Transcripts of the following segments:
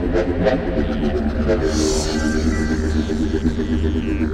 Thank you.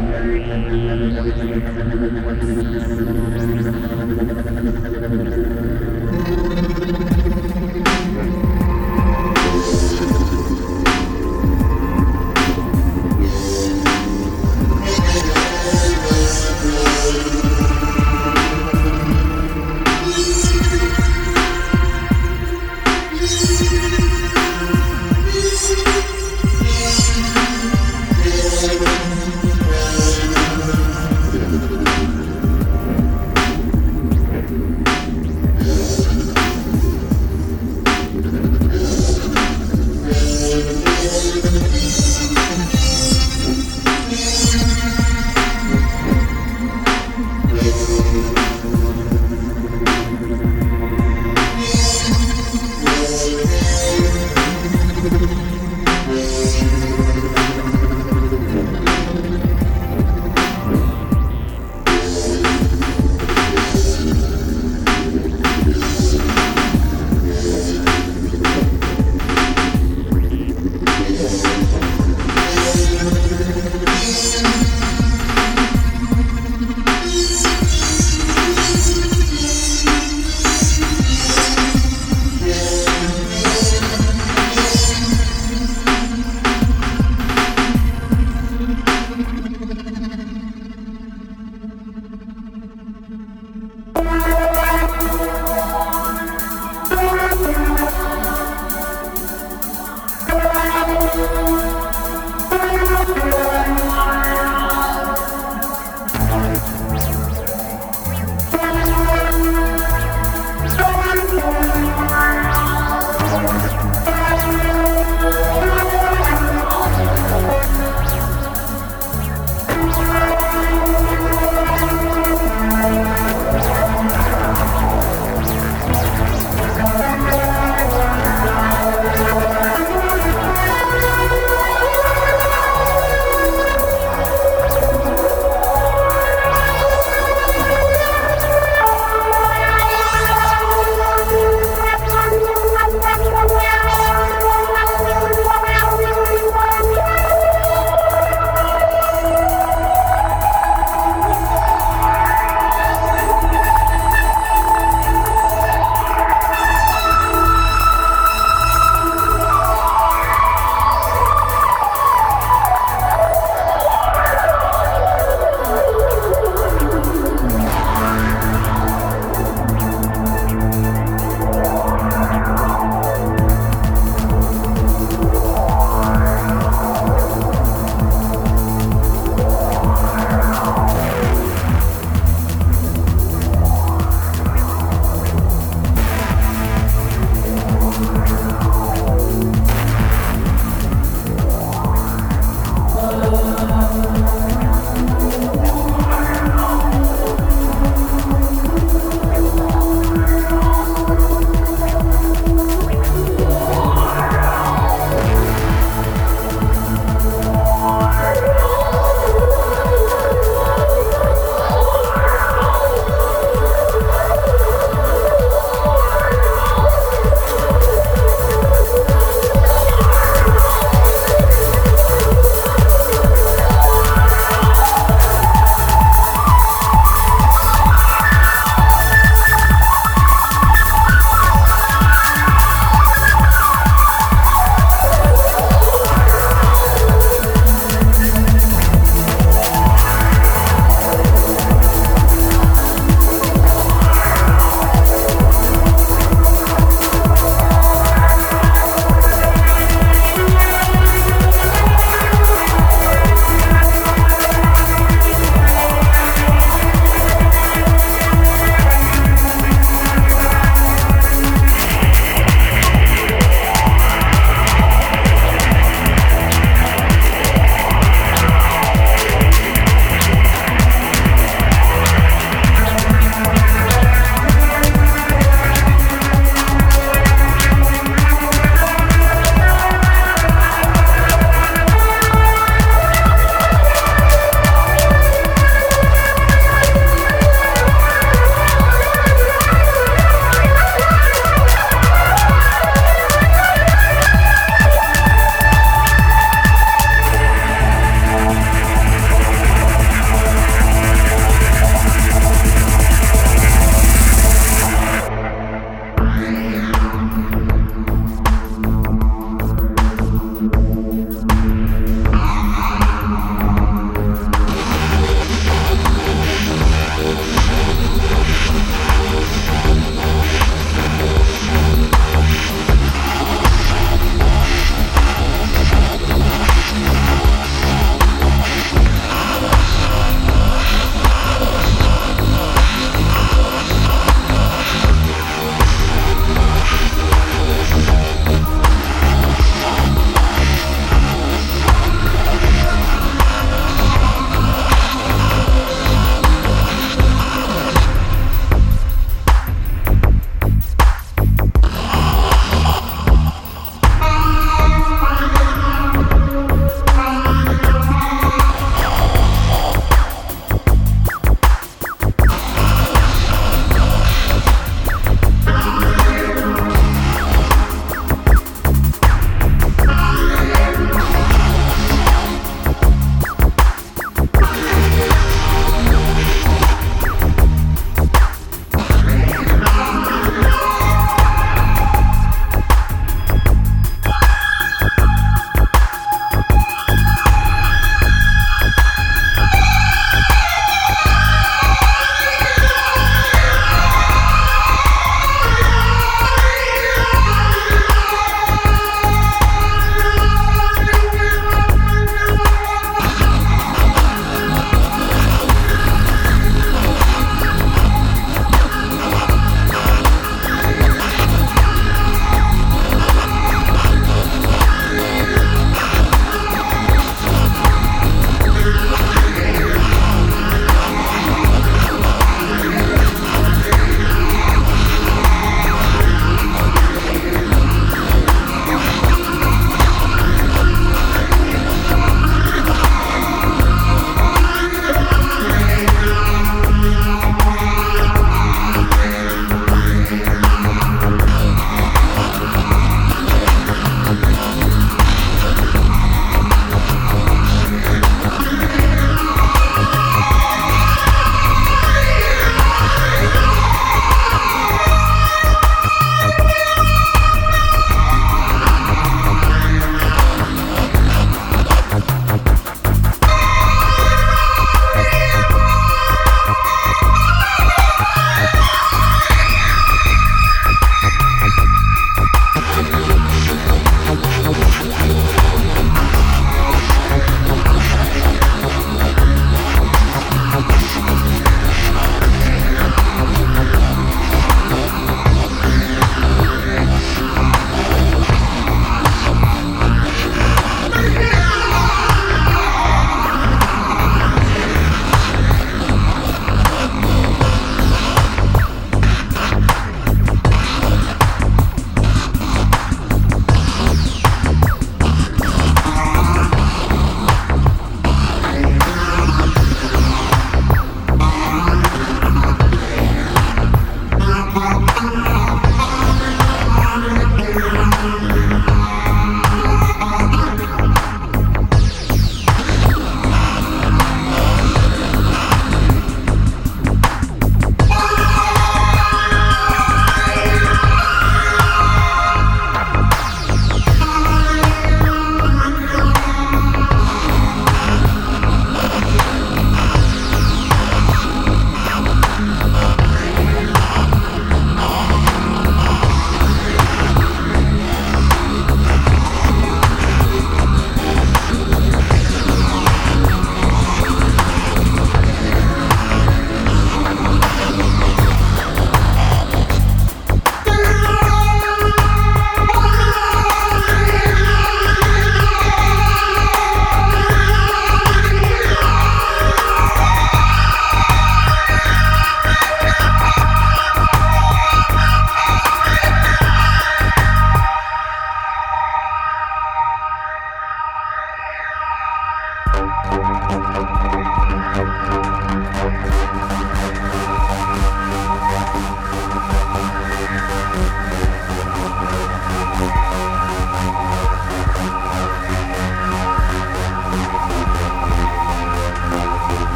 Thank you.